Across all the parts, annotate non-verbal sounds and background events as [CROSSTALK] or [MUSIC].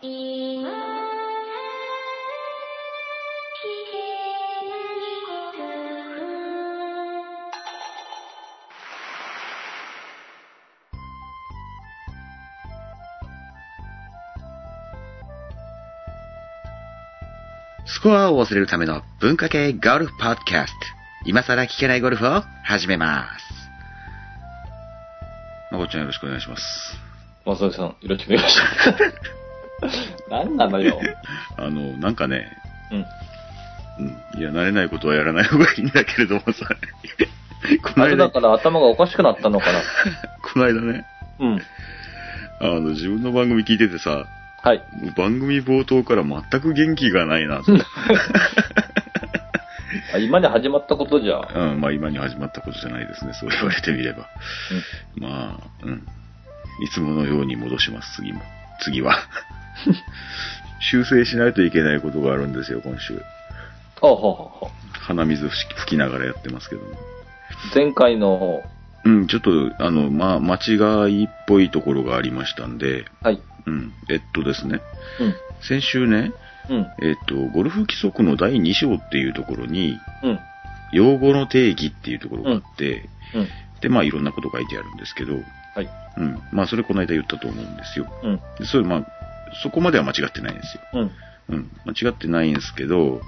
スコアを忘れるための文化系ゴルフポッドキャスト。今更聞けないゴルフを始めます。まこっちゃんよろしくお願いします。まさきさん、よろしくお願いします。[LAUGHS] [LAUGHS] 何なのよ。[LAUGHS] あの、なんかね、うん。うん、いや、慣れないことはやらない方がいいんだけれどもさ、[LAUGHS] このあれだ間、から頭がおかしくなったのかな。この間ね、うん。あの、自分の番組聞いててさ、はい。番組冒頭から全く元気がないなと。あ今に始まったことじゃ。うん、まあ今に始まったことじゃないですね、そう言われてみれば。まあ、うん。いつものように戻します、次も。次は。[LAUGHS] 修正しないといけないことがあるんですよ、今週。ほうほうほうほ鼻水吹きながらやってますけども。う。前回の、うん、ちょっと、あの、まあ、間違いっぽいところがありましたんで、はい。うん、えっとですね、うん。先週ね、うん。えっと、ゴルフ規則の第2章っていうところに、うん。用語の定義っていうところがあって、うん。で、まあ、いろんなこと書いてあるんですけど、はい。うん、まあ、それこの間言ったと思うんですよ。うん。でそれ、まあ、そこまでは間違ってないんですよ。うん。うん、間違ってないんですけど、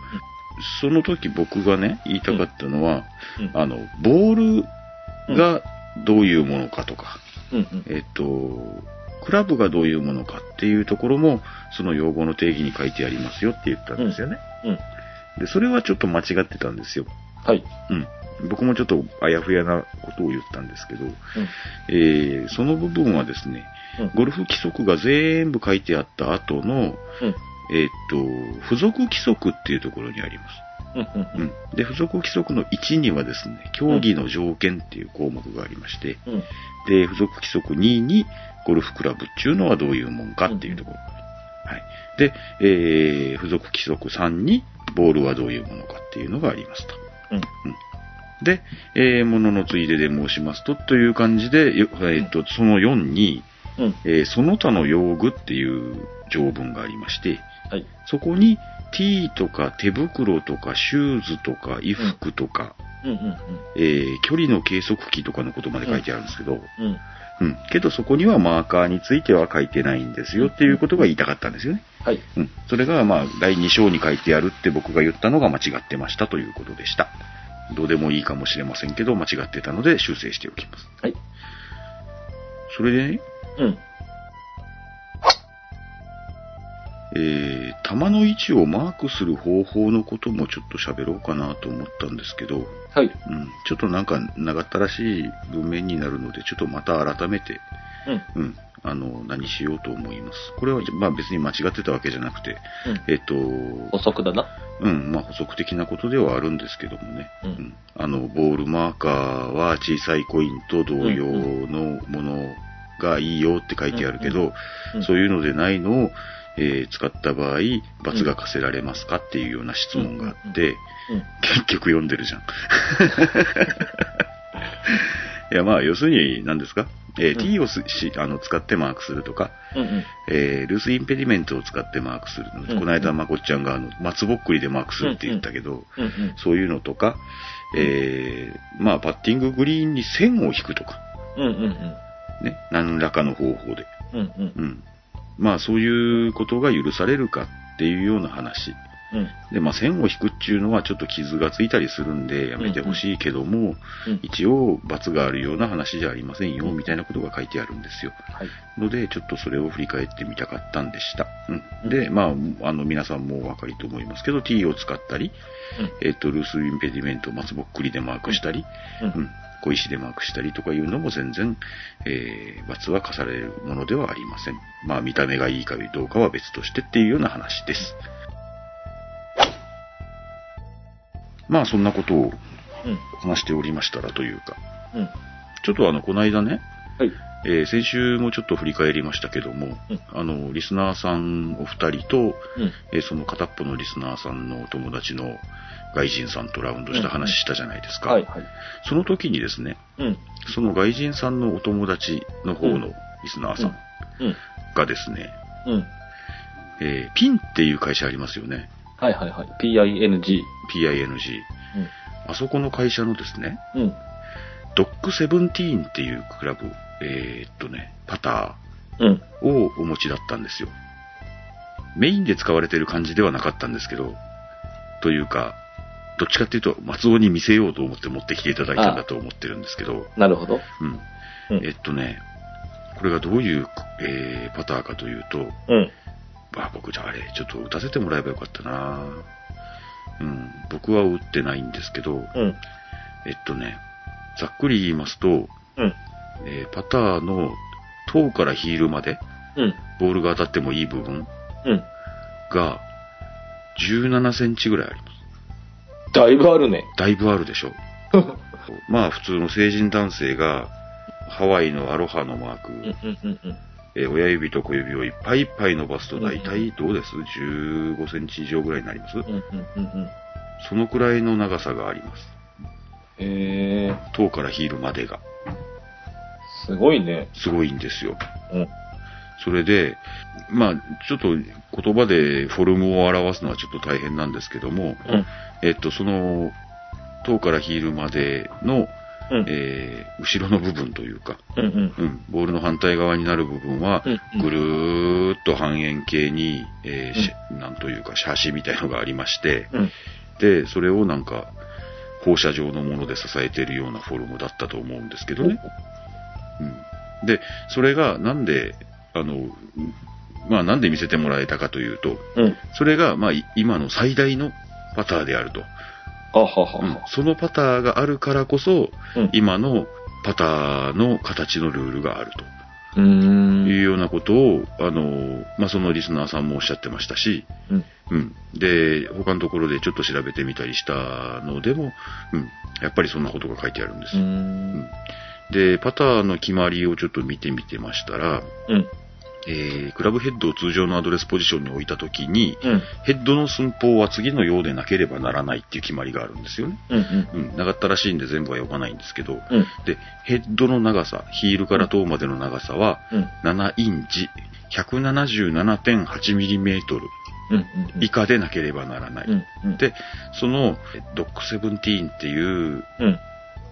その時僕がね、言いたかったのは、うん。あの、ボールがどういうものかとか、うん。うん。えっと、クラブがどういうものかっていうところも、その用語の定義に書いてありますよって言ったんですよね。うん。で、それはちょっと間違ってたんですよ。はい。うん。僕もちょっとあやふやなことを言ったんですけど、うん。えーその部分はですね、うん。ゴルフ規則が全部書いてあった後の、うん。えっと、付属規則っていうところにあります。うん。うん。うん。で、付属規則の1にはですね、競技の条件っていう項目がありまして、うん。で、付属規則2に、ゴルフクラブっていうのはどういうもんかっていうところ。はい。で、えー、付属規則3に、ボールはどういうものかっていうのがありますと。うん。で、えー、もののついでで申しますと、という感じで、よえっ、と、その4に、うん。えーその他の用具っていう条文がありまして、はい。そこに、T とか手袋とかシューズとか衣服とか、うん。うん。えー距離の計測器とかのことまで書いてあるんですけど、うん。うん。けどそこにはマーカーについては書いてないんですよっていうことが言いたかったんですよね。はい。うん。それがまあ、第2章に書いてあるって僕が言ったのが間違ってましたということでした。どうでもいいかもしれませんけど、間違ってたので修正しておきます。はい。それでね、うん。えー、球の位置をマークする方法のこともちょっと喋ろうかなと思ったんですけど、はい。うん、ちょっとなんか長ったらしい文面になるので、ちょっとまた改めて、うん。うん、あの、何しようと思います。これは、まあ別に間違ってたわけじゃなくて、うん。えっと、補足だな。うん、まあ補足的なことではあるんですけどもね、うんあの、ボールマーカーは小さいコインと同様のものがいいよって書いてあるけど、うんそういうのでないのを、えー使った場合、罰が課せられますかっていうような質問があって、うん。結局読んでるじゃん。[LAUGHS] いや、まあ、要するに、何ですか、えーうん t をすしあの使ってマークするとか、うん。うん。えールースインペディメントを使ってマークする。うんこの間、まこっちゃんがあの松ぼっくりでマークするって言ったけど、うん。うん。そういうのとか、えーまあ、パッティンググリーンに線を引くとか、うん。うん。ね、何らかの方法で。うん。うん。うん。まあ、そういうことが許されるかっていうような話。うん。で、まあ、線を引くっていうのはちょっと傷がついたりするんでやめてほしいけども、うん。一応罰があるような話じゃありませんよ、みたいなことが書いてあるんですよ。はい。ので、ちょっとそれを振り返ってみたかったんでした。うん。で、まあ、あの、皆さんもお分かりと思いますけど、T を使ったり、えっ、と、ルースインペディメントを松ぼっくりでマークしたり、うん。う。うんん、小石でマークしたりとかいうのも全然、えー、罰は課されるものではありません。まあ、見た目がいいかどうかは別としてっていうような話です。まあ、そんなことをうん。話しておりましたらというか、うん。ちょっとあの、この間ね、はい。えー先週もちょっと振り返りましたけども、うんあの、リスナーさんお二人と、うん。えーその片っぽのリスナーさんのお友達の外人さんとラウンドした話したじゃないですか。はい。はい。その時にですね、うん。その外人さんのお友達の方のリスナーさんうん。がですね、うん。えーピンっていう会社ありますよね。はいはいはい。PING。PING。あそこの会社のですね、うん。うん。ドックセブンティーンっていうクラブ、えーっとね、パタうん。ーをお持ちだったんですよ。メインで使われてる感じではなかったんですけど、というか、どっちかっていうと、松尾に見せようと思って持ってきていただいたんだと思ってるんですけど、なるほど。うん。うんえっとね、これがどういう、えーパターかというと、うん。まあれ、ちょっと打たせてもらえばよかったなうん。僕は打ってないんですけど、うん。えっとね、ざっくり言いますと、うん。えーパターの頭からヒールまでうん。ボールが当たってもいい部分うん。が17センチぐらいあります。だいぶあるね。だいぶあるでしょ。[LAUGHS] まあ普通の成人男性がハワイのアロハのマーク。えー親指と小指をいっぱいいっぱい伸ばすとうんうん大体どうです ?15 センチ以上ぐらいになります？うんうんうんうん。そのくらいの長さがあります。へえ、頭からヒールまでが。すごいね。すごいんですよ。うん。それで、まあ、ちょっと言葉でフォルムを表すのはちょっと大変なんですけども、うん。えっと、その、頭からヒールまでの、うん。えー後ろの部分というか、うんうん。うん、ボールの反対側になる部分はぐるーっと半円形に、えーしなんというか、シャシみたいのがありまして、うん。で、それをなんか、放射状のもので支えているようなフォルムだったと思うんですけどね。うん。で、それがなんで、あの、うんまあなんで見せてもらえたかというと、うん。それが、まあい今の最大のパターであると。はははうんは。そのパターがあるからこそ、うん。今のパターの形のルールがある。というようなことを、あの、まあそのリスナーさんもおっしゃってましたし、うん。うん。で、他のところでちょっと調べてみたりしたのでも、うん。やっぱりそんなことが書いてあるんですう。ん。で、パターの決まりをちょっと見てみてましたら、うん。えー、クラブヘッドを通常のアドレスポジションに置いたときに、うん。ヘッドの寸法は次のようでなければならないっていう決まりがあるんですよね。うん。うん、なかったらしいんで全部は読まないんですけど、うん。で、ヘッドの長さ、ヒールから頭までの長さは、うん。7インチ、177.8ミリメートルうん。以下でなければならない。うん。うん。で、その、ドックセブンティーンっていううん。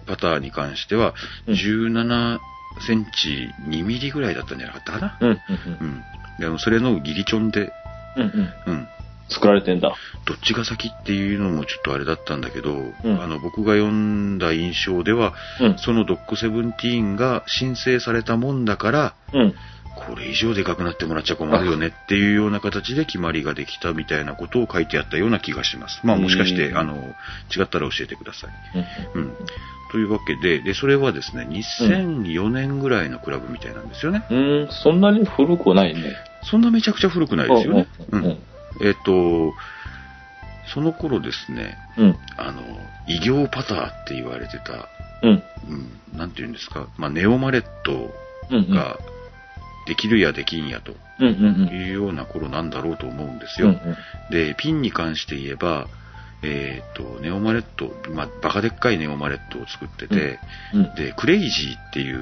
パターに関しては、うん17センチ2ミリぐらいだったんじゃなかったかな？うん。うん。で、あの、それのギリチョンで、うん。うん。うん。作られてんだ。どっちが先っていうのもちょっとあれだったんだけど、んあの、僕が読んだ印象では、うん。そのドックセブンティーンが申請されたもんだから、うん。これ以上でかくなってもらっちゃ困るよねっていうような形で決まりができたみたいなことを書いてあったような気がします。まあもしかして、うんあの、違ったら教えてください。うん。うん。というわけで、で、それはですね、2004年ぐらいのクラブみたいなんですよね。うん。そんなに古くないね。そんなめちゃくちゃ古くないですよね。ううんん。えっ、と、その頃ですね、うん。あの、異形パターって言われてた、うん。うん、なんて言うんですか、まあ、ネオマレットうん。ができるやできんやとうん。うん。いうような頃なんだろうと思うんですうん。よ。で、ピンに関して言えば、えっ、と、ネオマレット、まあ、バカでっかいネオマレットを作ってて、うん。で、クレイジーっていう、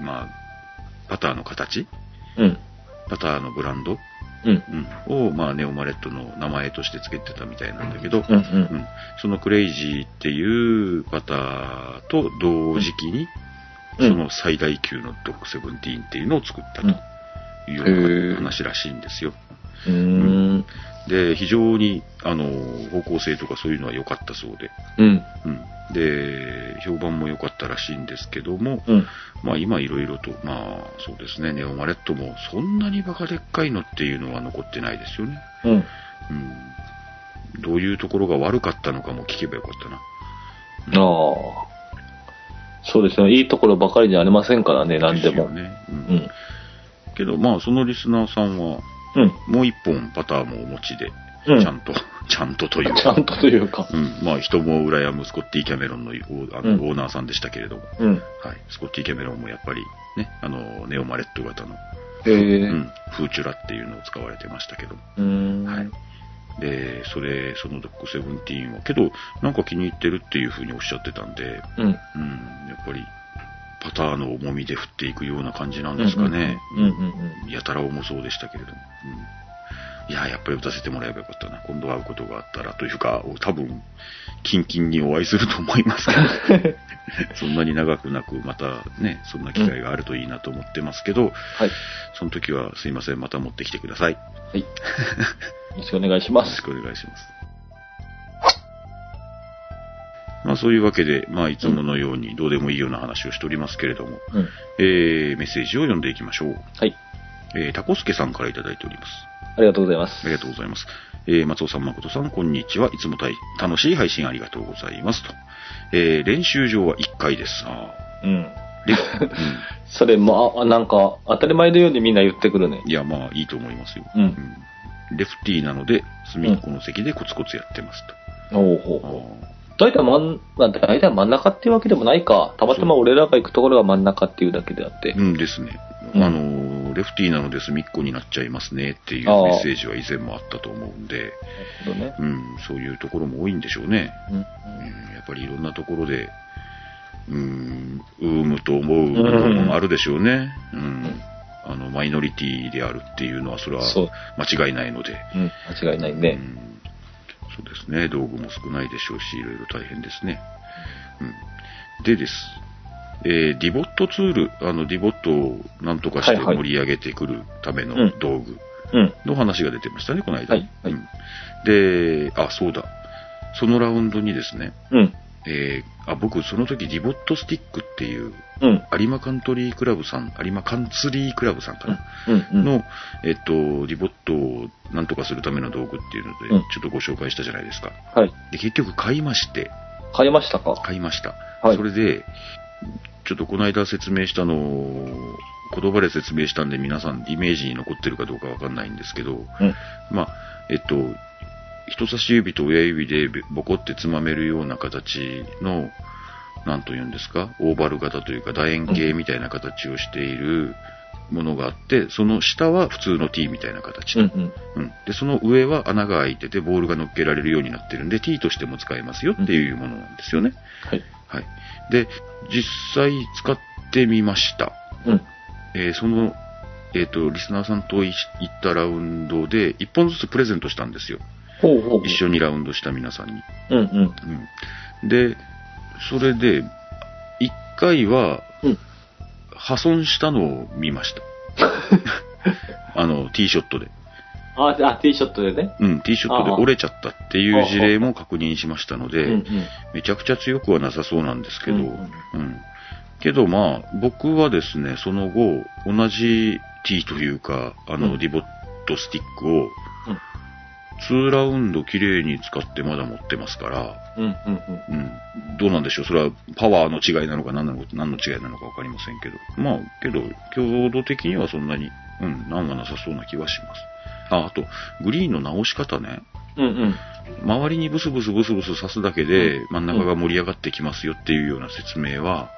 まあ、パターの形？うん。パターのブランド、うん。うん、を、まあ、ネオマレットの名前として付けてたみたいなんだけど、うん。うん。うんそのクレイジーっていうパターと同時期に、うんその最大級のドッグセブンティーンっていうのを作ったというような話らしいんですよ。うーん。で、非常に、あの、方向性とかそういうのは良かったそうで、うん。うん。で、評判も良かったらしいんですけども、うん。まあ今いろいろと、まあそうですね、ネオマレットもそんなにバカでっかいのっていうのは残ってないですよね。うん。うん。どういうところが悪かったのかも聞けばよかったな。ああ。そうですね。いいところばかりじゃありませんからね、何でも。ね。う。うんん。けどまあそのリスナーさんは、うん。もう一本パターンもお持ちで、うんちゃんと、[LAUGHS] ちゃんとというちゃんとというか。うん。まあ人も羨むスコッティ・キャメロンのオあの、うんオーナーさんでしたけれども、うん。はい。スコッティ・キャメロンもやっぱりね、あの、ネオマレット型の、へえ。うん、フーチュラっていうのを使われてましたけど、うーん。はい。で、それ、そのドッグセブンティーンは、けど、なんか気に入ってるっていうふうにおっしゃってたんで、うん。うん、やっぱり、パターの重みで振っていくような感じなんですかね。うんうんうんやたら重そうでしたけれども。うんいや、やっぱり打たせてもらえばよかったな。今度会うことがあったらというか、多分、キンキンにお会いすると思いますけど、[LAUGHS] そんなに長くなく、またね、そんな機会があるといいなと思ってますけど、はい。その時はすいません、また持ってきてください。よはい。よろしくお願いします。ろしくお願いします。まあそういうわけで、まあいつものようにどうでもいいような話をしておりますけれども、うん。えー、メッセージを読んでいきましょう。はい。えー、タコスケさんからいただいております。ありがとうございます。ありがとうございます。えー、松尾さん、誠さん、こんにちは。いつもたい楽しい配信ありがとうございます。と。えー、練習場は1回です。あうん。ーレフ、それ、まあ、なんか、当たり前のようにみんな言ってくるねうん。。いや、まあ、いいと思いますよ。うんうんレフティーなので、隅っこの席でコツコツやってますと。おうほうあほう。ー大体真ん、まあ、大体真ん中っていうわけでもないか。たまたま俺らが行くところが真ん中っていうだけであって。うんですね。うんあのー、レフティーなので隅っこになっちゃいますねっていうメッセージは以前もあったと思うんで、なるほどね。うん、そういうところも多いんでしょうね。うん。うん、やっぱりいろんなところで、うん、うーむと思う部分もあるでしょうね。うん。あの、マイノリティであるっていうのは、それは間違いないので。うん。間違いないね。うんそうですね。道具も少ないでしょうし、いろいろ大変ですね。うん。でです。えーディボットツール、あの、ディボットをなんとかして盛り上げてくるためのうん道具うん。の話が出てましたね、この間。はいはいうんで、あ、そうだ。そのラウンドにですね、うん。えーあ、僕、その時、ディボットスティックっていう、うん。有馬カントリークラブさん、有馬カンツリークラブさんかな、うん。うん。の、えっと、ディボットをなんとかするための道具っていうので、うんちょっとご紹介したじゃないですか。はい。で、結局買いまして、買いましたか？買いました。はいそれで、ちょっとこの間説明したのを、言葉で説明したんで皆さんイメージに残ってるかどうかわかんないんですけど、うん。まあ、えっと、人差し指と親指でボコってつまめるような形の、なんと言うんですか、オーバル型というか楕円形みたいな形をしているものがあって、その下は普通の T みたいな形。うん。うん。うんで、その上は穴が開いててボールが乗っけられるようになってるんで T としても使えますよっていうものなんですよね。はい。はい。で、実際使ってみました。うん。えーその、えっ、と、リスナーさんとい行ったラウンドで、1本ずつプレゼントしたんですよ。ほうほう。一緒にラウンドした皆さんに。うん。うん。うん。で、それで、1回は、うん。破損したのを見ました。[LAUGHS] あの、ティーショットで。あ、あ、ティーショットでね。うん、ティーショットで折れちゃったっていう事例も確認しましたので。めちゃくちゃ強くはなさそうなんですけど、ううんん。けどまあ、僕はですね、その後、同じ T というか、あの、うんディボットスティックを、2ラウンド綺麗に使ってまだ持ってますから、うん。うん。うん。うん。どうなんでしょう？それはパワーの違いなのか何なのか、何の違いなのかわかりませんけど。まあ、けど、強度的にはそんなに、うん、難はなさそうな気はします。あ、あと、グリーンの直し方ね。うん。うん。周りにブスブスブスブス刺すだけで真ん中が盛り上がってきますよっていうような説明は、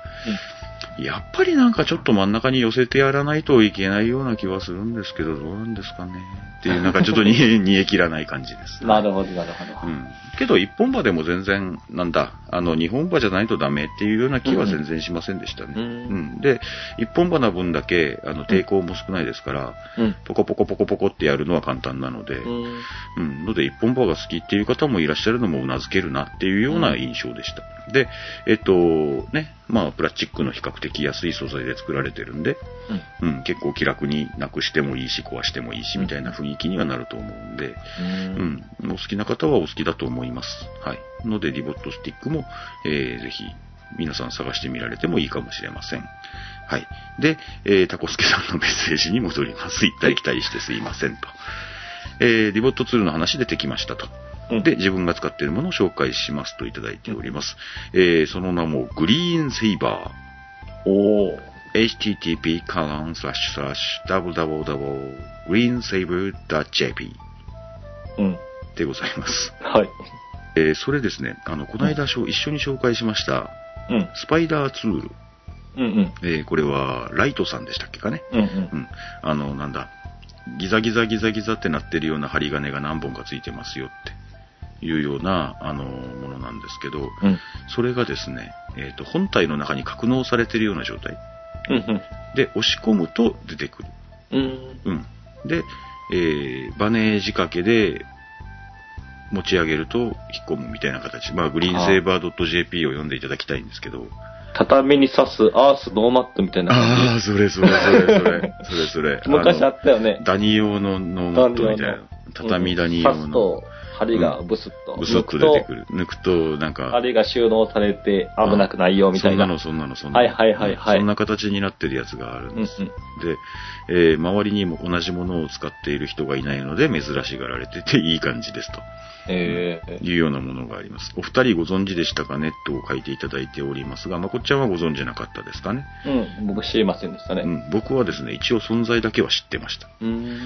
やっぱりなんかちょっと真ん中に寄せてやらないといけないような気はするんですけど、どうなんですかね。っていう、なんかちょっと [LAUGHS] 煮え切らない感じです。なるほど、なるほど。うん。けど、一本馬でも全然、なんだ、あの、二本馬じゃないとダメっていうような気は全然しませんでしたね。ううんん。で、一本馬な分だけ、あの、抵抗も少ないですから、うん。ポコポコポコポコってやるのは簡単なので、うん。うん。ので、一本馬が好きっていう方もいらっしゃるのも頷けるなっていうような印象でした。で、えっと、ね、まあ、プラスチックの比較的安い素材で作られてるんで、うん、結構気楽になくしてもいいし、壊してもいいし、みたいな雰囲気にはなると思うんで、うん。うん。お好きな方はお好きだと思います。はい。ので、リボットスティックも、えー、ぜひ、皆さん探してみられてもいいかもしれません。はい。で、えー、タコスケさんのメッセージに戻ります。行ったり来たりしてすいませんと。えー、リボットツールの話出てきましたと。うんで、自分が使っているものを紹介しますといただいております。えー、その名も、グリーンセイバー。おー。Http www.greensaver.jp うん。でございます。はい。えーそれですね、あの、この間しょ、一緒に紹介しました、うん。スパイダーツール。うんうん。えーこれは、ライトさんでしたっけかね。うんうんう。ん。あの、なんだ、ギザギザギザギザってなってるような針金が何本かついてますよっていうような、あの、ものなんですけど、うん。それがですね、えっ、と、本体の中に格納されてるような状態。うんで、押し込むと出てくる。うん。うん。うん。で、えー、バネ仕掛けで持ち上げると引っ込むみたいな形。まあ、グリーンセーバー .jp を読んでいただきたいんですけど。畳に刺すアースノーマットみたいなああ、感それそれそれそれ、それそれ。じ。昔あったよね。ダニ用のノーマットみたいな。畳ダニ用の。針がブスッと。ブスッと出てくる。抜くと、なんか、針が収納されて危なくないよみたいな。そんなの、そんなの、そんなの。はいはいはいはいそんな形になってるやつがあるんうんうんです。。で、えー周りにも同じものを使っている人がいないので珍しがられてていい感じですと。ええいうようなものがあります。お二人ご存知でしたか？ねと書いていただいておりますが、まこっちゃんはご存知なかったですかね？うん、僕知りませんでしたね。うん、僕はですね、一応存在だけは知ってました。うん。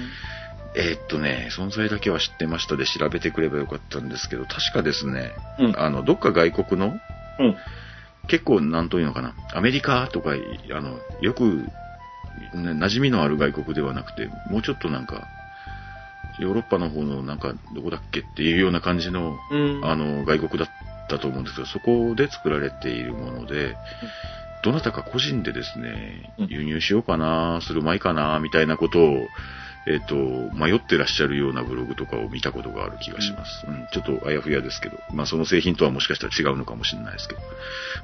えーっとね、存在だけは知ってましたで調べてくればよかったんですけど、確かですね、うん。あの、どっか外国の、うん。結構、なんというのかな、アメリカとか、あの、よく、ね、馴染みのある外国ではなくて、もうちょっとなんか、ヨーロッパの方のなんか、どこだっけっていうような感じの、うん。あの、外国だったと思うんですけど、そこで作られているもので、どなたか個人でですねうん、輸入しようかな、するまいかな、みたいなことを、えっ、と、迷ってらっしゃるようなブログとかを見たことがある気がします。うん、ちょっとあやふやですけど、まあその製品とはもしかしたら違うのかもしれないですけど、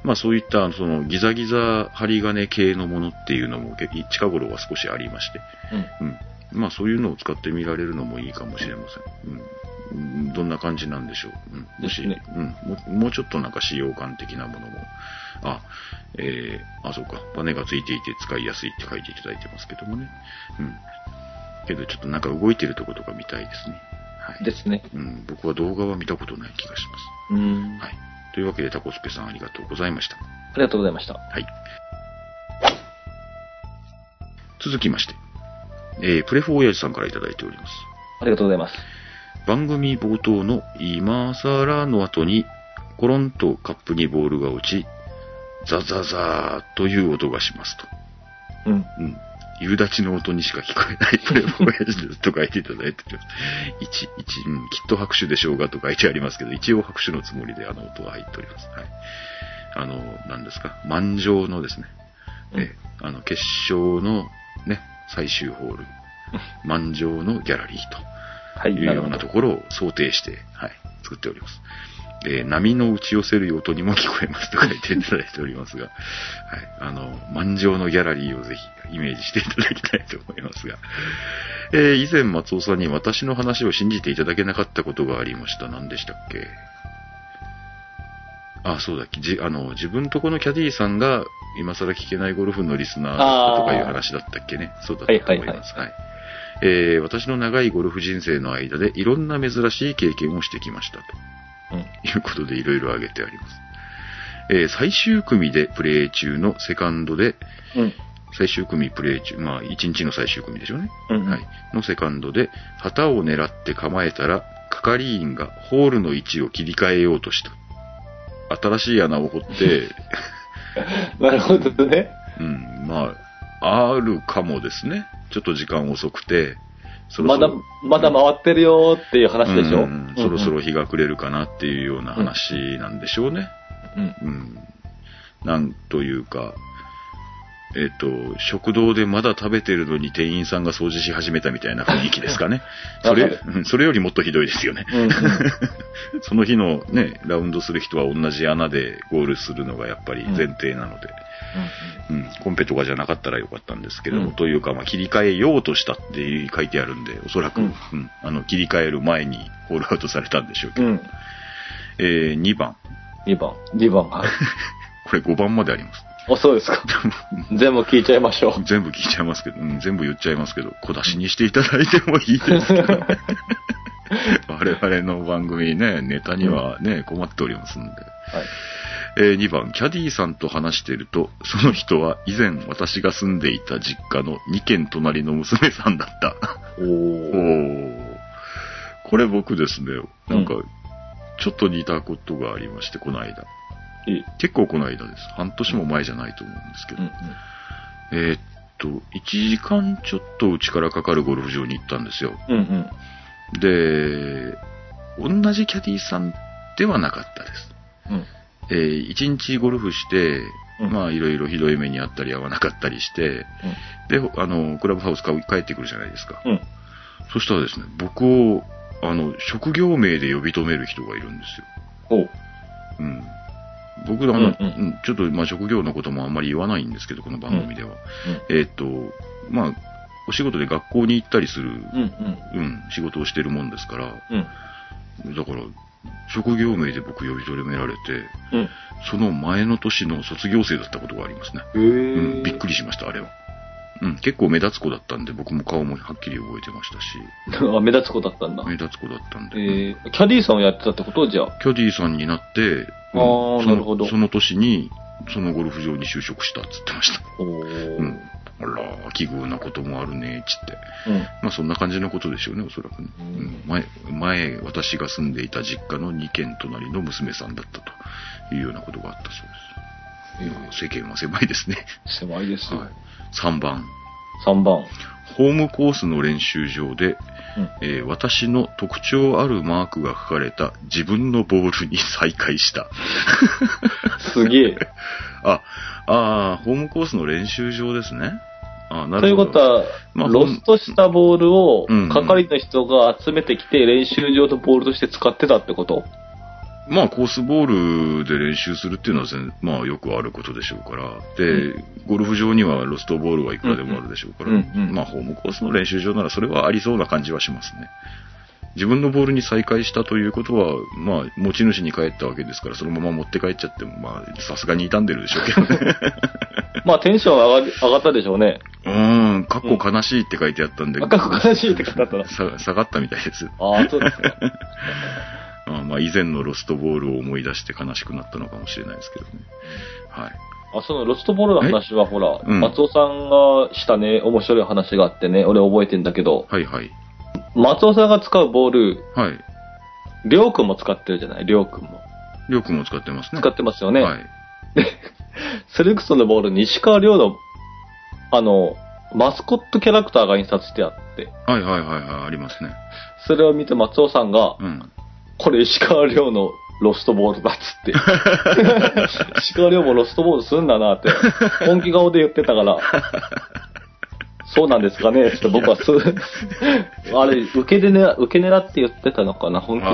まあそういった、そのギザギザ針金系のものっていうのも、け近頃は少しありまして、うん。うん。まあそういうのを使ってみられるのもいいかもしれません。うんうん。どんな感じなんでしょう。うん。もし、ねうんもう。もうちょっとなんか使用感的なものも。あ、えー、あ、そうか。バネがついていて使いやすいって書いていただいてますけどもね。うん。けどちょっとなんか動いてるとことか見たいですね。はい。ですね。うん。僕は動画は見たことない気がしまうん。す。はい。というわけでタコスケさんありがとうございました。ありがとうございました。はい。続きまして、えー、プレフォー親父さんからいただいております。ありがとうございます。番組冒頭の今更の後に、コロンとカップにボールが落ち、ザザザーという音がしますと。うん。うん。夕立ちの音にしか聞こえないプレフォー親父ですと書いていただいております。一、一、うん、きっと拍手でしょうがと書いてありますけど、一応拍手のつもりであの音は入っております。はい。あの、何ですか、満場のですね、うんえあの、決勝のね、最終ホール、満場のギャラリーと。はい。いうようなところを想定して、はい、作っております。えー波の打ち寄せる音にも聞こえますと書いていただいておりますが、[LAUGHS] はい、あの、満場のギャラリーをぜひイメージしていただきたいと思いますが、えー以前松尾さんに私の話を信じていただけなかったことがありました。何でしたっけ？あ、そうだ、じあの、自分とこのキャディーさんが今更聞けないゴルフのリスナーだったとかいう話だったっけね？そうだったと思います。はいえー私の長いゴルフ人生の間でいろんな珍しい経験をしてきましたとうん。いうことでいろいろ挙げてあります。えー最終組でプレー中のセカンドで、うん。最終組プレー中、まあ1日の最終組でしょうね。うん。はい。のセカンドで、旗を狙って構えたら、係員がホールの位置を切り替えようとした。新しい穴を掘って、[LAUGHS] なるほどね。うん、まあ、あるかもですね。ちょっと時間遅くて、そろまだそろ、まだ回ってるよっていう話でしょ。うんそろそろ日が暮れるかなっていうような話なんでしょうね。うん。うん。なんというか、えっ、と、食堂でまだ食べてるのに店員さんが掃除し始めたみたいな雰囲気ですかね。[LAUGHS] それそれよりもっとひどいですよね。うん。うん。[LAUGHS] その日のね、ラウンドする人は同じ穴でゴールするのがやっぱり前提なので、うん、コンペとかじゃなかったらよかったんですけども、うんというか、まあ、切り替えようとしたって書いてあるんで、おそらく、ううんんあの切り替える前にホールアウトされたんでしょうけど、うん。えー2番、2番。2番。はい。[LAUGHS] これ5番まであります。あ、そうですか。[LAUGHS] 全部聞いちゃいましょう。全部聞いちゃいますけど、うん、全部言っちゃいますけど、小出しにしていただいてもいいですけど、[LAUGHS] 我々の番組ね、ネタにはね、困っておりますんで。はい。えー2番、キャディーさんと話していると、その人は以前私が住んでいた実家の2軒隣の娘さんだった。おおこれ僕ですね、なんかう、ちょっと似たことがありまして、この間。結構この間です。半年も前じゃないと思うんですけど。うん。えーっと、1時間ちょっとうちからかかるゴルフ場に行ったんですよ。うんうん。で、同じキャディーさんではなかったです。うん。えー一日ゴルフして、うんまあいろいろひどい目にあったり合わなかったりして、で、あの、クラブハウス帰ってくるじゃないですか。うん。そしたらですね、僕を、あの、職業名で呼び止める人がいるんですよ。おう。うん。僕、あの、うんうんうんちょっと、まあ、職業のこともあんまり言わないんですけど、この番組では。えーっと、まあ、お仕事で学校に行ったりする、うん。うん。うん、仕事をしてるもんですから、うん。だから、職業名で僕呼び止められて、うん。その前の年の卒業生だったことがありますね。へうん、びっり。くりしました、あれは。うん、結構目立つ子だったんで、僕も顔もはっきり覚えてましたし、[LAUGHS] あ、目立つ子だったんだ。目立つ子だったんで、えー、キャディーさんをやってたってことじゃあ。キャディーさんになって、うんあーそのなるほどその年に、そのゴルフ場に就職したっつってました。おうーん。あら、奇遇なこともあるね、つって。うん。まあそんな感じのことでしょうね、おそらくね。ううんん、前、前、私が住んでいた実家の2軒隣の娘さんだったというようなことがあったそうです。まあ世間は狭いですね。狭いですよ。はい。3番。3番。ホームコースの練習場で、うん。えー私の特徴あるマークが書かれた自分のボールに再会した。[LAUGHS] すげえ。あ、あーホームコースの練習場ですね。あなというるほど。ことは、まあロストしたボールを係の人が集めてきて、練習場のボールとして使ってたってこと？まあ、コースボールで練習するっていうのは全、まあ、よくあることでしょうから。で、ゴルフ場にはロストボールはいくらでもあるでしょうから。うんうんまあ、ホームコースの練習場ならそれはありそうな感じはしますね。自分のボールに再開したということは、まあ、持ち主に帰ったわけですから、そのまま持って帰っちゃっても、まあ、さすがに傷んでるでしょうけどね。[LAUGHS] まあテンション上がり上がったでしょうね。うーん、かっこ悲しいって書いてあったんで、赤く悲しいって書いてあったな。さ下がったみたいです。ああ、そうですか。あまあ、以前のロストボールを思い出して悲しくなったのかもしれないですけどね。はい。あ、そのロストボールの話はほら、うん松尾さんがしたね、面白い話があってね、俺覚えてんだけど、はいはい。松尾さんが使うボール、はい。りょうくんも使ってるじゃない？りょうくんも。りょうくんも使ってますね。使ってますよね。はい。セレクトのボールに石川遼の、あの、マスコットキャラクターが印刷してあって、はいはいはいはい、ありますね。それを見て松尾さんが、うん。これ石川遼のロストボールだっつって。[LAUGHS] 石川遼もロストボールすんだなって、本気顔で言ってたから、そうなんですかね。って僕はす、あれ、受けでね、受け狙って言ってたのかな。本気で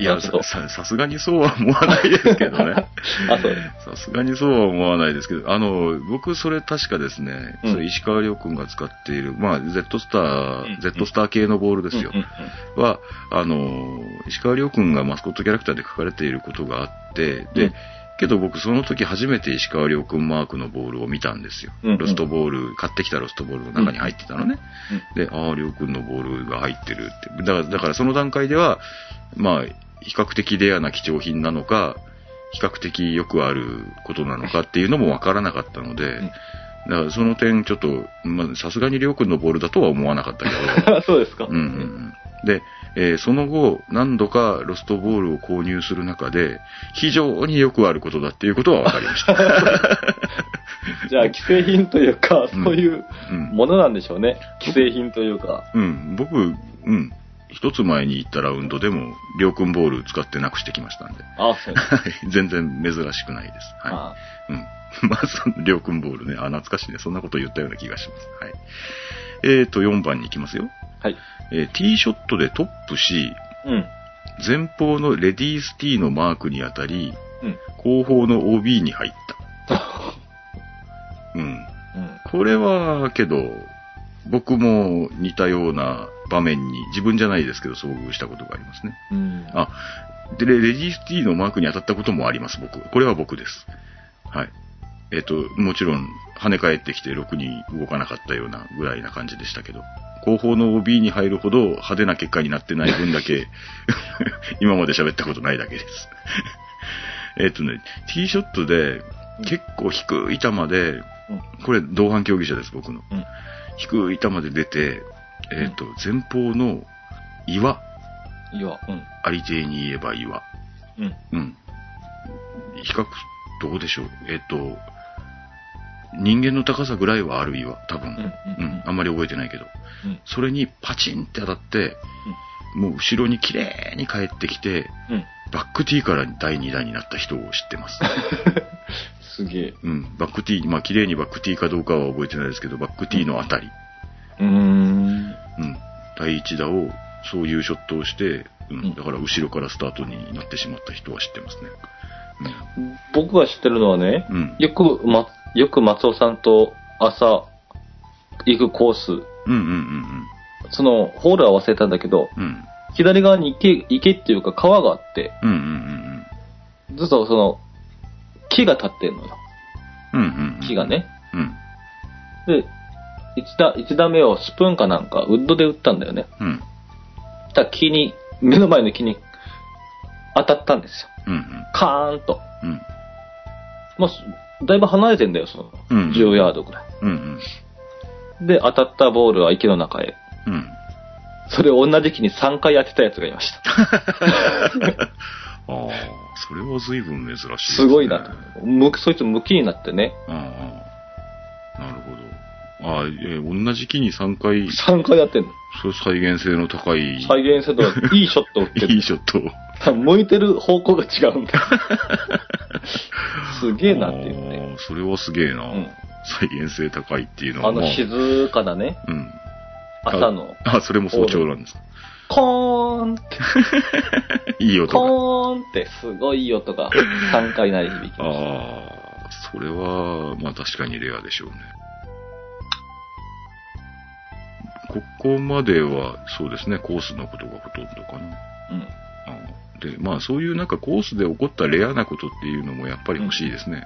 言ってたのかなさ、さすがにそうは思わないですけどね。[LAUGHS] あ、そう。さすがにそうは思わないですけど、あの、僕それ確かですね、うん。それ石川遼くんが使っている、まあ、Z スター、うん。Z スター系のボールですよ。うんうんうん。は、あの、石川遼くんがマスコットキャラクターで書かれていることがあって、で、うんけど僕その時初めて石川遼くんマークのボールを見たんですよ。うんうんロストボール、買ってきたロストボールの中に入ってたのね。で、ああ、りょうくんのボールが入ってるって。だから、だからその段階では、まあ、比較的レアな貴重品なのか、比較的よくあることなのかっていうのもわからなかったので、だからその点ちょっと、まあ、さすがにりょうくんのボールだとは思わなかったけど、[LAUGHS] そうですか。うんうんうん。で、えーその後、何度かロストボールを購入する中で、非常によくあることだっていうことは分かりました。[LAUGHS] じゃあ、既製品というか、うんそういううん。ものなんでしょうね。既製品というか。うん、僕、うん。一つ前に行ったラウンドでも、りょうくんボール使ってなくしてきましたんで。あ、そう。全然珍しくないです。はあい。うん。[LAUGHS] まあ、その、りょうくんボールね。あ、懐かしいね。そんなこと言ったような気がします。はい。えーと、4番に行きますよ。はい。えーティーショットでトップし、うん。前方のレディースティーのマークに当たり、うん。後方の OB に入った。[LAUGHS] うん。うん。これは、けど、僕も似たような場面に、自分じゃないですけど、遭遇したことがありますね。うん。あ、で、レレディースティーのマークに当たったこともあります、僕。これは僕です。はい。えっ、と、もちろん、跳ね返ってきて、ろくに動かなかったようなぐらいな感じでしたけど、後方の OB に入るほど派手な結果になってない分だけ、[LAUGHS] 今まで喋ったことないだけです。[LAUGHS] えっとね、ティーショットで、結構低い球で、これ同伴競技者です、僕の。うん低い球で出て、えっ、と、前方の岩、いいわ。うん。ありていに言えば岩。うん。うん。比較、どうでしょう？えっ、と、人間の高さぐらいはある岩、多分。うん。あんまり覚えてないけど。うん。それにパチンって当たって、もう後ろに綺麗に帰ってきて、うん。バックティーから第2弾になった人を知ってます。[LAUGHS] すげえ。うん、バックティー、まあ綺麗にバックティーかどうかは覚えてないですけど、バックティーのあたり。うーん。うん。第1打を、そういうショットをして、ううんん、だから後ろからスタートになってしまった人は知ってますね。僕が知ってるのはね、うん。うん。よく、ま、よく松尾さんと朝行くコース、うんうんうんそのホールは忘れたんだけど、うん。うん。左側に池、池っていうか川があって、うんうんうんずっとその、木が立ってんのよ。うん。うんうんうん。木が。ね。うん。で、一打、一打目をスプーンかなんか、ウッドで打ったんだよね。うん。たら木に、目の前の木に当たったんですよ。うんうん。カーンと。うん。まあ、だいぶ離れてんだよ、その、うん10ヤードぐらい。うんうん。で、当たったボールは池の中へ。うん。それを同じ木に3回当てたやつがいました。[LAUGHS] ああ、それは随分珍しいですすごいなと。むそいつ向きになってね、ああ、なるほど。ああ、えー同じ木に3回、3回やってんの。それ再現性の高い、再現性と [LAUGHS] いいショットを打ってる。いいショット [LAUGHS] 向いてる方向が違うんだよ。すげえなっていうね。それはすげえな、ん再現性高いっていうのは。あのま静かなね、うん。朝の、あ、それも早朝なんですか。コーンって、[LAUGHS] いい音が。コーンってすごいいい音が3回鳴り響きましああ、それは、まあ確かにレアでしょうね。ここまでは、そうですね、コースのことがほとんどかな。た。うん。で、まあそういうなんかコースで起こったレアなことっていうのもやっぱり欲しいですね。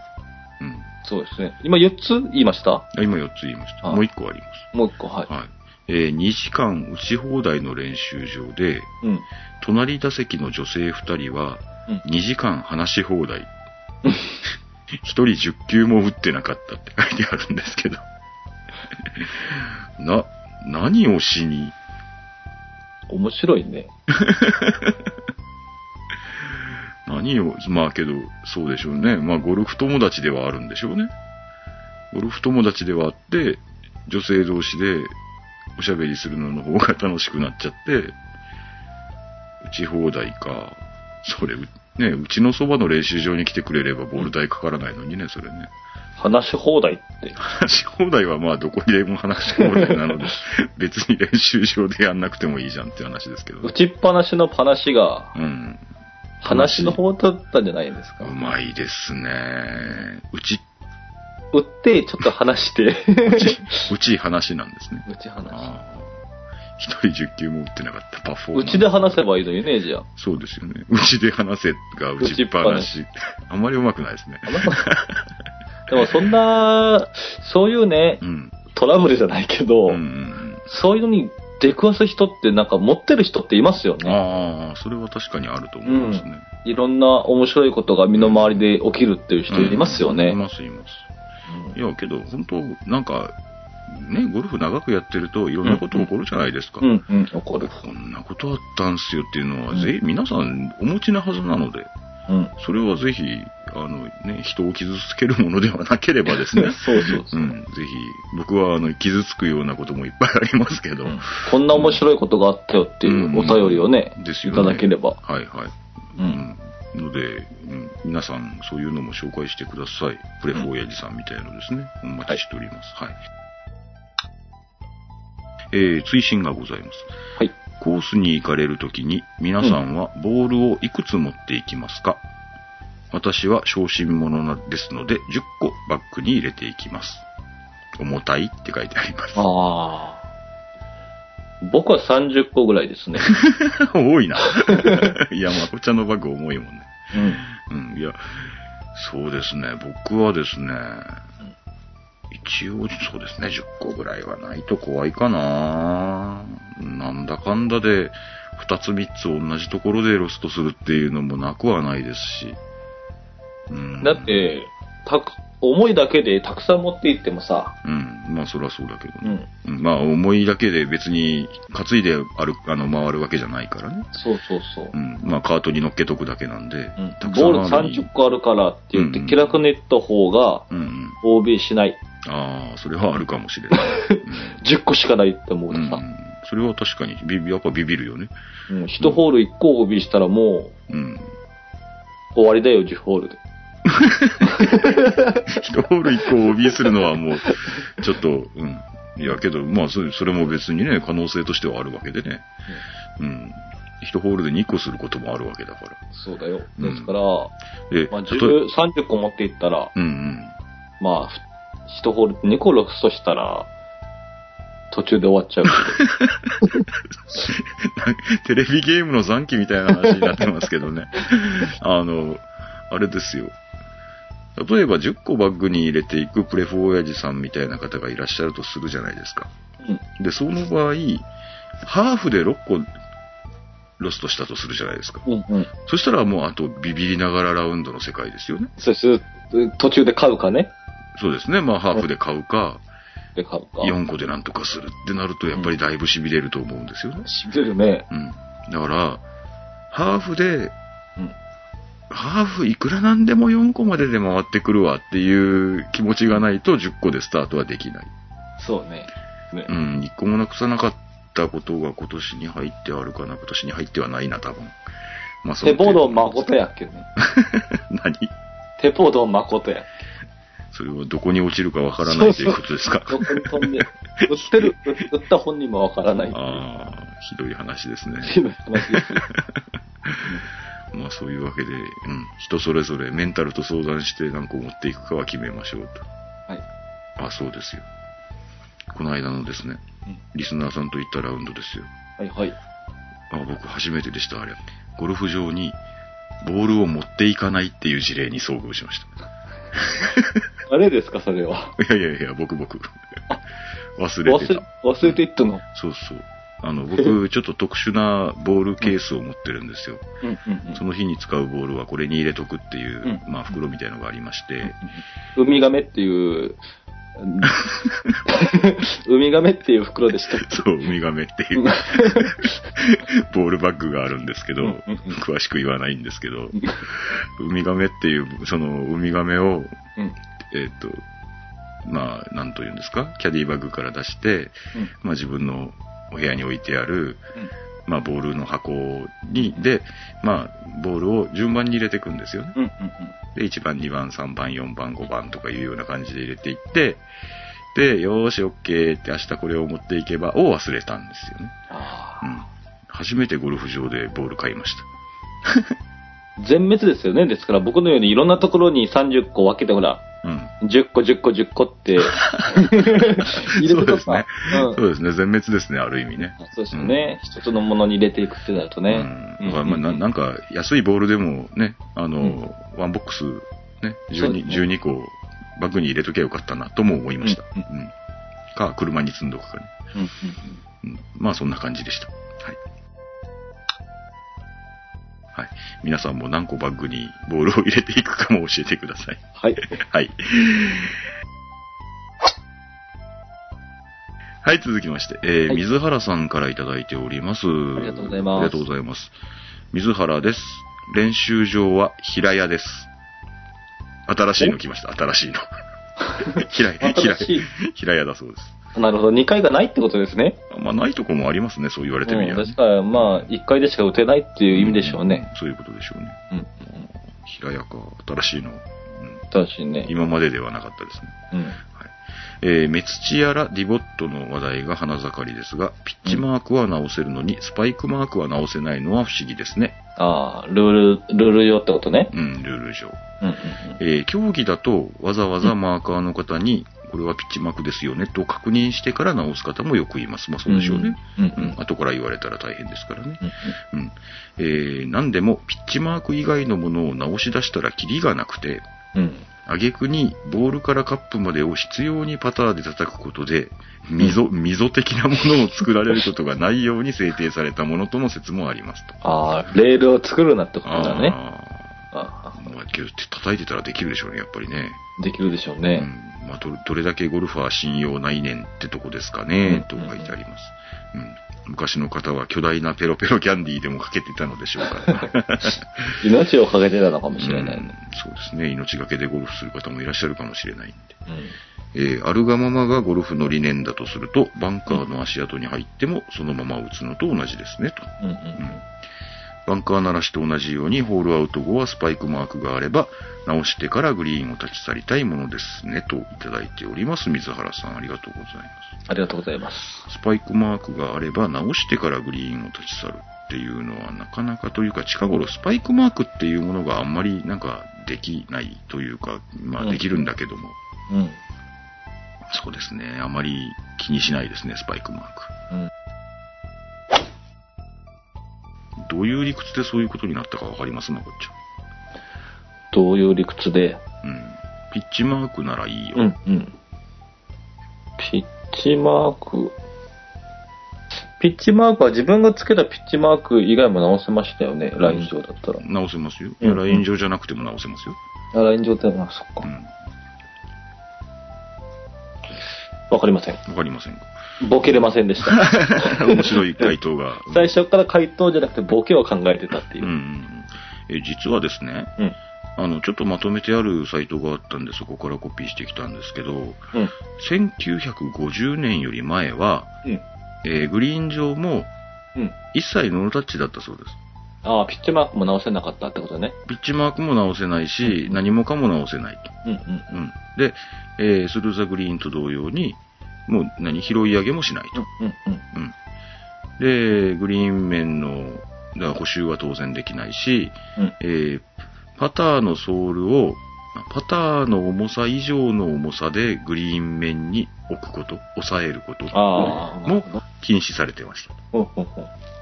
うん。そうですね。今4つ言いました？あ今4つ言いました。あもう1個あります。もう1個、はい。はい。えー2時間打ち放題の練習場で、うん。隣打席の女性2人はうん2時間話し放題。1人10球も打ってなかったって書いてあるんですけど。[LAUGHS] な、何をしに、面白いね。[LAUGHS] 何を、まあけど、そうでしょうね。まあゴルフ友達ではあるんでしょうね。ゴルフ友達ではあって、女性同士でおしゃべりするのの方が楽しくなっちゃって、打ち放題か。それ、うね、うちのそばの練習場に来てくれればボール代かからないのにね、それね。話し放題って。話し放題はまあどこにでも話し放題なので、[LAUGHS] 別に練習場でやんなくてもいいじゃんって話ですけど。打ちっぱなしの話が、うん。話の方だったんじゃないですか？うまいですね。うち、打って、ちょっと話して。うち、うち話なんですね。打ち話。一人10球も打ってなかったパフォーマンスうちで話せばいいのにね、じゃあ。そうですよね。うちで話せが打ちっぱなし。[LAUGHS] あまり上手くないですね。でもそんな、そういうねう、ん。トラブルじゃないけど、うんうんそういうのに出くわす人ってなんか持ってる人っていますようん。ね。ああ、それは確かにあると思いますね。いろんな面白いことが身の回りで起きるっていう人いますよね。います、います。いや、けど、本当なんか、ね、ゴルフ長くやってるといろんなこと起こるじゃないですか。うん、うん、怒る。こんなことあったんすよっていうのは、うんぜ皆さんお持ちなはずなので、うん。それはぜひ、あのね、人を傷つけるものではなければですね。[LAUGHS] そうそうそうう。ん、ぜひ、僕はあの傷つくようなこともいっぱいありますけど、うんこんな面白いことがあったよっていうお便りをね、いですよねただければ。はいはい。う。うんん。ので、うん、皆さんそういうのも紹介してください。プレフォーヤジさんみたいなのですね。お待ちしております。はい。えー、追伸がございます。はい。コースに行かれるときに皆さんはボールをいくつ持っていきますか、私は小心者なですので10個バッグに入れていきます。重たいって書いてあります。ああ。僕は30個ぐらいですね。[LAUGHS] 多いな。[LAUGHS] いや、まこちゃんのバッグ重いもんね。うん。うん、いや、そうですね。僕はですね、一応そうですね、10個ぐらいはないと怖いかななんだかんだで、2つ3つ同じところでロストするっていうのもなくはないですし。うん、だっ、て、たく、重いだけでたくさん持っていってもさ、うん、まあそりゃそうだけどうね。ん。うんまあ重いだけで別に担いである、あの、回るわけじゃないからね。そうそうそうう。ん、まあカートに乗っけとくだけなんで。うんたくさんボールあるのに30個あるからって言って、うん気楽にいった方がうんうん。OB しない。ああ、それはあるかもしれない。[LAUGHS] 10個しかないって思ううん、とさ、うんそれは確かにビ、やっぱビビるよね。うん、1ホール1個 OB したらもうん。う終わりだよ、10ホールで。[LAUGHS] 一ホール一個 OB するのはもう、ちょっと、うん。いや、けど、まあそれ、それも別にね、可能性としてはあるわけでね。うん。一ホールで2個することもあるわけだから。そうだよ。うんですから、え、まあ、例え10 30個持っていったら、うんうん。まあ、ふ一ホールで2個ロストしたら、途中で終わっちゃうけ [LAUGHS] テレビゲームの残機みたいな話になってますけどね。[LAUGHS] あの、あれですよ。例えば10個バッグに入れていくプレフォー親父さんみたいな方がいらっしゃるとするじゃないですか。ど。で、その場合、ハーフで6個ロストしたとするじゃないですか。うん。うんうん。そしたらもうあとビビりながらラウンドの世界ですよね。そして、途中で買うかね。そうですね。まあハーフで買うか、で買うか。4個でなんとかするってなるとやっぱりだいぶ痺れると思うんですよね。しびれるね。うん。だから、ハーフで、うん。ハーフいくらなんでも4個までで回ってくるわっていう気持ちがないと10個でスタートはできない。そうね。ね。うん、1個もなくさなかったことが今年に入ってあるかな、今年に入ってはないな、多分。まあ、手ボードま誠やっけね。[LAUGHS] 何？手ボード誠やっそれはどこに落ちるかわからないということですか？け。どこに飛んで、売ってる、売った本人もわからない。ああ、ひどい話ですね。ひどい話ですよ。[LAUGHS] まあそういうわけで、うん、人それぞれメンタルと相談して何個持っていくかは決めましょうと。はい。あ、そうですよ。この間のですね、うんリスナーさんと行ったラウンドですよ。はいはい。あ、僕初めてでした、あれ。ゴルフ場にボールを持っていかないっていう事例に遭遇しました。誰ですか、それは？いやいやいや、僕僕。忘れて忘れた。、忘れていったの？そうそう。あの、僕、[LAUGHS] ちょっと特殊なボールケースを持ってるんですよ。その日に使うボールはこれに入れとくっていう、うんまあ袋みたいのがありまして、ウミガメっていう、ウミガメっていう袋でしたっけ？そう、ウミガメっていう。[LAUGHS] ボールバッグがあるんですけど詳しく言わないんですけど、ウミガメっていう、そのウミガメを、うん。えっ、と、まあ、なんと言うんですか、キャディバッグから出して、まあ自分のお部屋に置いてある、まあボールの箱に、で、まあ、ボールを順番に入れていくんですよね。うんうんで、1番、2番、3番、4番、5番とかいうような感じで入れていって、で、よーし、オッケーって明日これを持っていけば、を忘れたんですよね。あうん。初めてゴルフ場でボール買いました。ー全滅ですよね。ですから僕のようにいろんなところに30個分けてほら、うん。10個、10個、10個って [LAUGHS] [LAUGHS] 入れてとねか。。うんそうですね。全滅ですね、ある意味ね。そうですよね。一つのものに入れていくってなるとね。うん。だからまあななんか、安いボールでもね、あの、ワンボックス、ね、12, そうですね12個バッグに入れときゃよかったなとも思いました。ううんん。か、車に積んどくかね。うんうんうん。まあ、そんな感じでした。はい。はい。皆さんも何個バッグにボールを入れていくかも教えてください。はい。はい。はい、続きまして、えーはい水原さんからいただいております。ありがとうございますありがとうございます。水原です。練習場は平屋です。新しいの来ました、新しいの。[LAUGHS] 平屋、平屋、平屋だそうです。なるほど。2回がないってことですね。まあ、ないとこもありますね、そう言われてみれば、ねうんですから、まあ、1回でしか打てないっていう意味でしょうね。そういうことでしょうね。うん。平屋か、新しいの。うん正しいね。今までではなかったですね。うん。はい。えー、メツチやらディボットの話題が花盛りですが、ピッチマークは直せるのに、スパイクマークは直せないのは不思議ですね。ああ、ルール、ルール上ってことね。うん、ルール上。うんうんえー競技だとわざわざマーカーの方に、これはピッチマークですよねと確認してから直す方もよくいます。まあそうでしょうね。うん。うんうん、後から言われたら大変ですからね。うんうん。えー、何でもピッチマーク以外のものを直し出したらキリがなくて、うん。挙句にボールからカップまでを必要にパターで叩くことで、溝、溝的なものを作られることがないように制定されたものとの説もありますと。ああ、レールを作るなってことだね。あああ。まあ、叩いてたらできるでしょうね、やっぱりね。あできるでしょううね。ん。まあ、どどれだけゴルファー信用ないねんってとこですかね、と書いてあります。うん。昔の方は巨大なペロペロキャンディーでもかけてたのでしょうから。[LAUGHS] 命をかけてたのかもしれないうんね。そうですね。命がけでゴルフする方もいらっしゃるかもしれないんで。うん。えーあるがままがゴルフの理念だとすると、バンカーの足跡に入ってもそのまま打つのと同じですね、と。うんうんバンカー鳴らしと同じようにホールアウト後はスパイクマークがあれば直してからグリーンを立ち去りたいものですねといただいております。水原さんありがとうございます。ありがとうございます。スパイクマークがあれば直してからグリーンを立ち去るっていうのはなかなかというか近頃スパイクマークっていうものがあんまりなんかできないというか、まあうんできるんだけども、うん。そうですね。あまり気にしないですね、スパイクマーク。うん。どういう理屈でそういうことになったかわかりますまこっちどういう理屈で？ゃん。うん。ピッチマークならいいよ。うん、うん。ピッチマーク？ピッチマークは自分がつけたピッチマーク以外も直せましたよね、ライン上だったら。直せますよ。うんいやライン上じゃなくても直せますよ。あライン上って、あ、そっか。うん。わかりません。わかりませんか。ボケれませんでした。[LAUGHS] 面白い回答が。最初から回答じゃなくてボケを考えてたっていうう。ん。え、実はですね、うん。あの、ちょっとまとめてあるサイトがあったんで、そこからコピーしてきたんですけど、うん。1950年より前は、うん。えーグリーン上もうん。一切ノータッチだったそうです。ああ、ピッチマークも直せなかったってことね。ピッチマークも直せないし、うん何もかも直せないと。うんうん。うん。で、えースルーザグリーンと同様に、もう何、拾い上げもしないと。うん。で、グリーン面の、だ補修は当然できないし、うん。えーパターのソールを、パターの重さ以上の重さでグリーン面に置くこと、抑えること。も禁止されてました。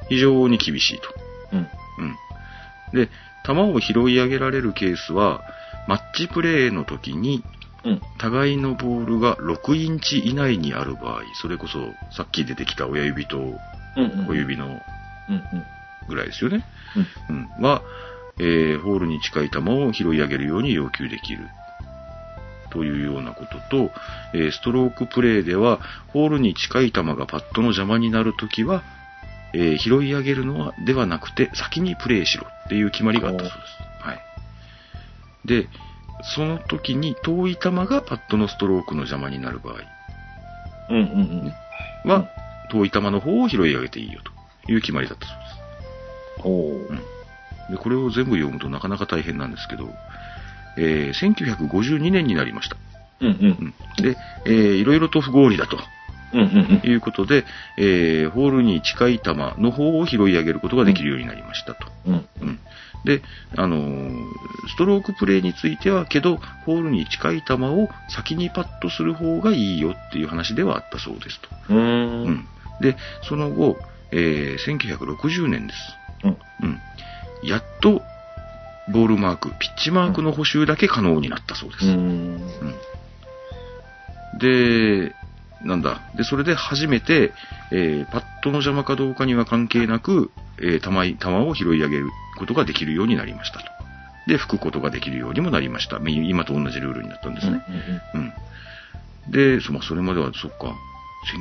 非常に厳しいと。うん。うん。で、球を拾い上げられるケースは、マッチプレーの時に、うん。互いのボールが6インチ以内にある場合、それこそさっき出てきた親指と。小指の。ぐらいですよね。うん。うん。は、えー、ホールに近い球を拾い上げるように要求できる。というようなことと、えーストロークプレーでは、ホールに近い球がパットの邪魔になるときは、えー拾い上げるのは、ではなくて、先にプレーしろっていう決まりがあったそうです。はい。で、その時に遠い球がパットのストロークの邪魔になる場合うんうんうん。は、遠い球の方を拾い上げていいよという決まりだったそうおお。です。で、これを全部読むとなかなか大変なんですけど、えー1952年になりました。うんうん。うんで、えーいろいろと不合理だとうんうんいうことで、えーホールに近い球の方を拾い上げることができるようになりましたと。うん。うんうんで、あのーストロークプレーについてはけど、ホールに近い球を先にパッとする方がいいよっていう話ではあったそうですと。うんん。で、その後、えー1960年です。うん。うん。やっと、ボールマーク、ピッチマークの補修だけ可能になったそうです。で、なんだ。で、それで初めて、えーパットの邪魔かどうかには関係なく、えー球い、球を拾い上げることができるようになりましたと。で、吹くことができるようにもなりました。み今と同じルールになったんですね。うん。で、そまあ、それまでは、そっか、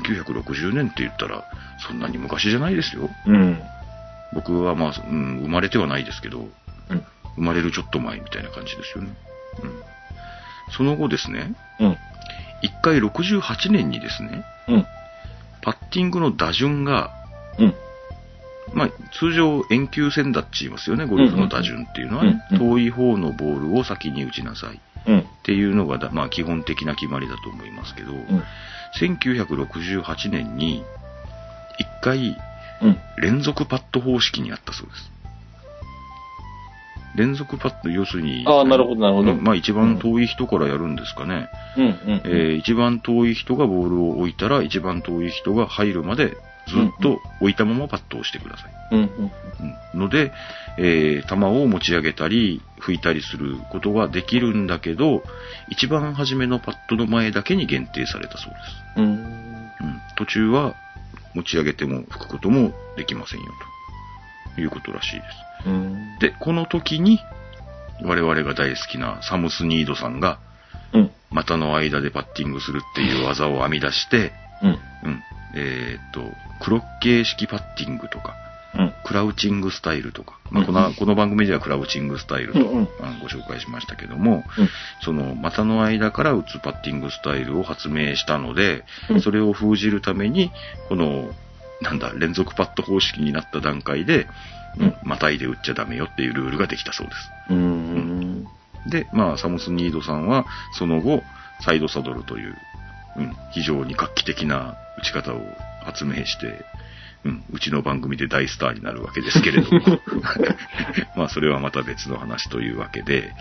1960年って言ったら、そんなに昔じゃないですよ。うん。うん。僕はまあ、うん、生まれてはないですけど、うん。生まれるちょっと前みたいな感じですよね。うん。その後ですね、うん。一回68年にですね、うん。パッティングの打順が、うん。まあ、通常遠球線だって言いますよね、ゴルフの打順っていうのはね。遠い方のボールを先に打ちなさいっうん。ていうのがだ、まあ、基本的な決まりだと思いますけど、うん。1968年に一回うん。連続パット方式にあったそうです。連続パット、要するに、ああ、なるほど、なるほど。うんまあ一番遠い人からやるんですかね。うんうん。えー一番遠い人がボールを置いたら、一番遠い人が入るまでずっと置いたままパットをしてください。うんうん。うんので、えー球を持ち上げたり、拭いたりすることができるんだけど、一番初めのパットの前だけに限定されたそうです。うん。うん、途中は持ち上げても拭くこともできませんよ、ということらしいです。うん。で、この時に、我々が大好きなサムスニードさんが、うん。股の間でパッティングするっていう [LAUGHS] 技を編み出して、うん。うん。えーっと、クロッケー式パッティングとか、うん。クラウチングスタイルとか、まあ、こうんのこの番組ではクラウチングスタイルと、うんうんあのご紹介しましたけども、うんその股の間から打つパッティングスタイルを発明したので、うんそれを封じるために、このなんだ、連続パット方式になった段階で、うん、またいで打っちゃダメよっていうルールができたそうです。うーん。で、まあ、サムス・ニードさんは、その後、サイドサドルという、うん、非常に画期的な打ち方を発明して、うん、うちの番組で大スターになるわけですけれども、[LAUGHS] まあ、それはまた別の話というわけで、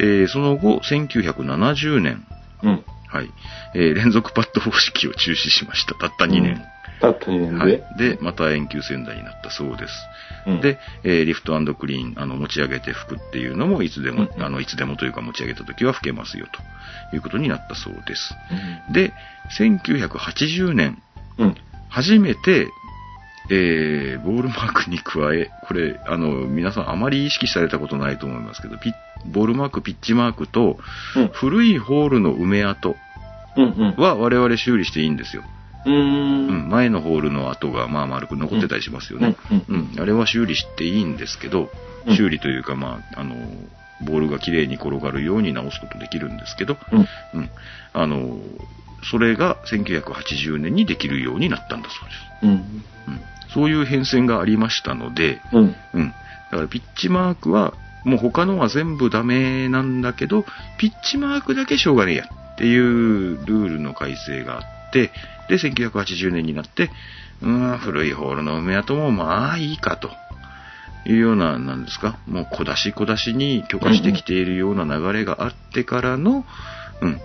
えーその後、1970年、うん。うん。はい、えー連続パッド方式を中止しました。たった2年。たった2年はいで。、で、また遠球仙台になったそうです。うん、で、えーリフトクリーン、あの、持ち上げて吹くっていうのも、いつでも、うんあの、いつでもというか持ち上げた時は吹けますよ、ということになったそうです。うん。で、1980年、うん。初めて、えー、ボールマークに加え、これ、あの、皆さんあまり意識されたことないと思いますけど、ピッボールマーク、ピッチマークと、うん。古いホールの埋め跡うん。は我々修理していいんですよ。うん。前のホールの跡がまあ丸く残ってたりしますよね。うん。うん、あれは修理していいんですけど、うん修理というか、まあ、あの、ボールが綺麗に転がるように直すことできるんですけど、うん。うん、あの、それが1980年にできるようになったんだそうです。うん。うん、そういう変遷がありましたので、うん。うん、だからピッチマークは、もう他のは全部ダメなんだけど、ピッチマークだけしょうがねえやっていうルールの改正があって、で、1980年になって、うーん、古いホールの埋め跡もまあいいかと。いうような、なんですか、もう小出し小出しに許可してきているような流れがあってからの、うん、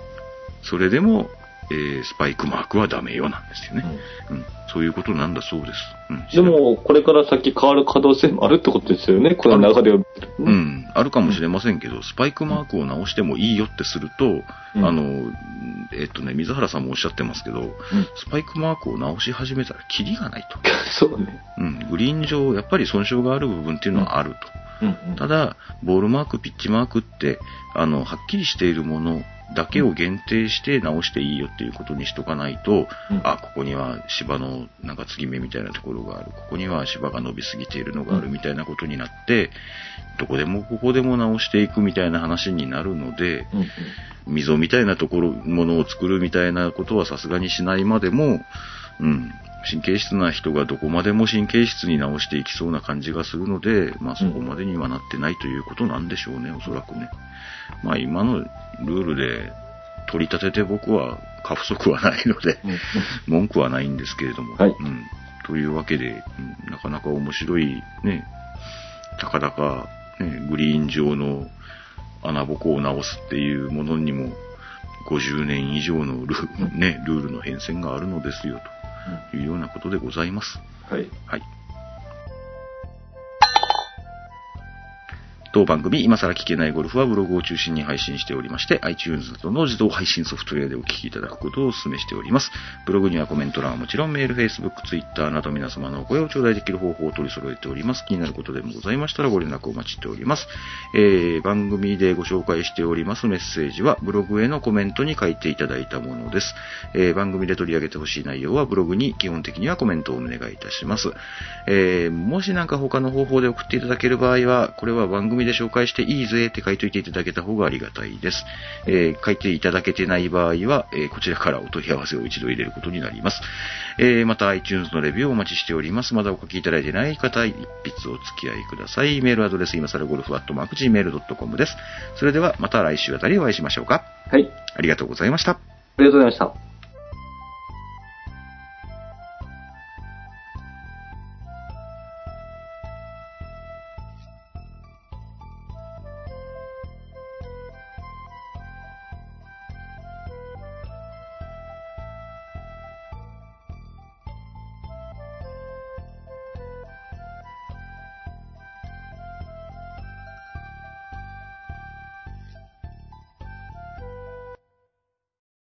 それでも、えースパイクマークはダメよなんですよね。うん、そういうことなんだそうです。うん、でも、これから先変わる可能性もあるってことですよね、この流れを。うん、あるかもしれませんけど、スパイクマークを直してもいいよってすると、うん。あの、えっとね、水原さんもおっしゃってますけど、スパイクマークを直し始めたらキリがないと。[LAUGHS] そうね。うん、グリーン上、やっぱり損傷がある部分っていうのはあると。うん。ただ、ボールマーク、ピッチマークって、あの、はっきりしているものだけを限定して直していいよっていうことにしとかないと、うんあ、ここには芝のなんか継ぎ目みたいなところがある、ここには芝が伸びすぎているのがあるみたいなことになって、どこでもここでも直していくみたいな話になるので、うん。溝みたいなところ、ものを作るみたいなことはさすがにしないまでも、うん、神経質な人がどこまでも神経質に直していきそうな感じがするので、まあそこまでにはなってないということなんでしょうね、おそらくね。まあ今のルールで取り立てて僕は過不足はないので、うん。文句はないんですけれども。はいうん、というわけで、うんなかなか面白い、ね、たかだか、ね、グリーン上の穴ぼこを直すっていうものにも、50年以上のル,、ね、ルールの変遷があるのですよ、というようなことでございます。はい。はい。当番組、今更聞けないゴルフはブログを中心に配信しておりまして、iTunes などの自動配信ソフトウェアでお聞きいただくことをお勧めしております。ブログにはコメント欄はもちろん、メール、Facebook、Twitter など皆様のお声を頂戴できる方法を取り揃えております。気になることでもございましたらご連絡お待ちしております。えー、番組でご紹介しておりますメッセージは、ブログへのコメントに書いていただいたものです。えー、番組で取り上げてほしい内容は、ブログに基本的にはコメントをお願いいたします。えー、もしなんか他の方法で送っていただける場合は、これは番組で紹介していいぜって書いておいていただけた方がありがたいです。えー、書いていただけてない場合は、えーこちらからお問い合わせを一度入れることになります。えー、また iTunes のレビューをお待ちしております。まだお書きいただいてない方、一筆お付き合いください。メールアドレス、今更ゴルフアットマーク Gmail.com です。それではまた来週あたりお会いしましょうか。はい。ありがとうございました。ありがとうございました。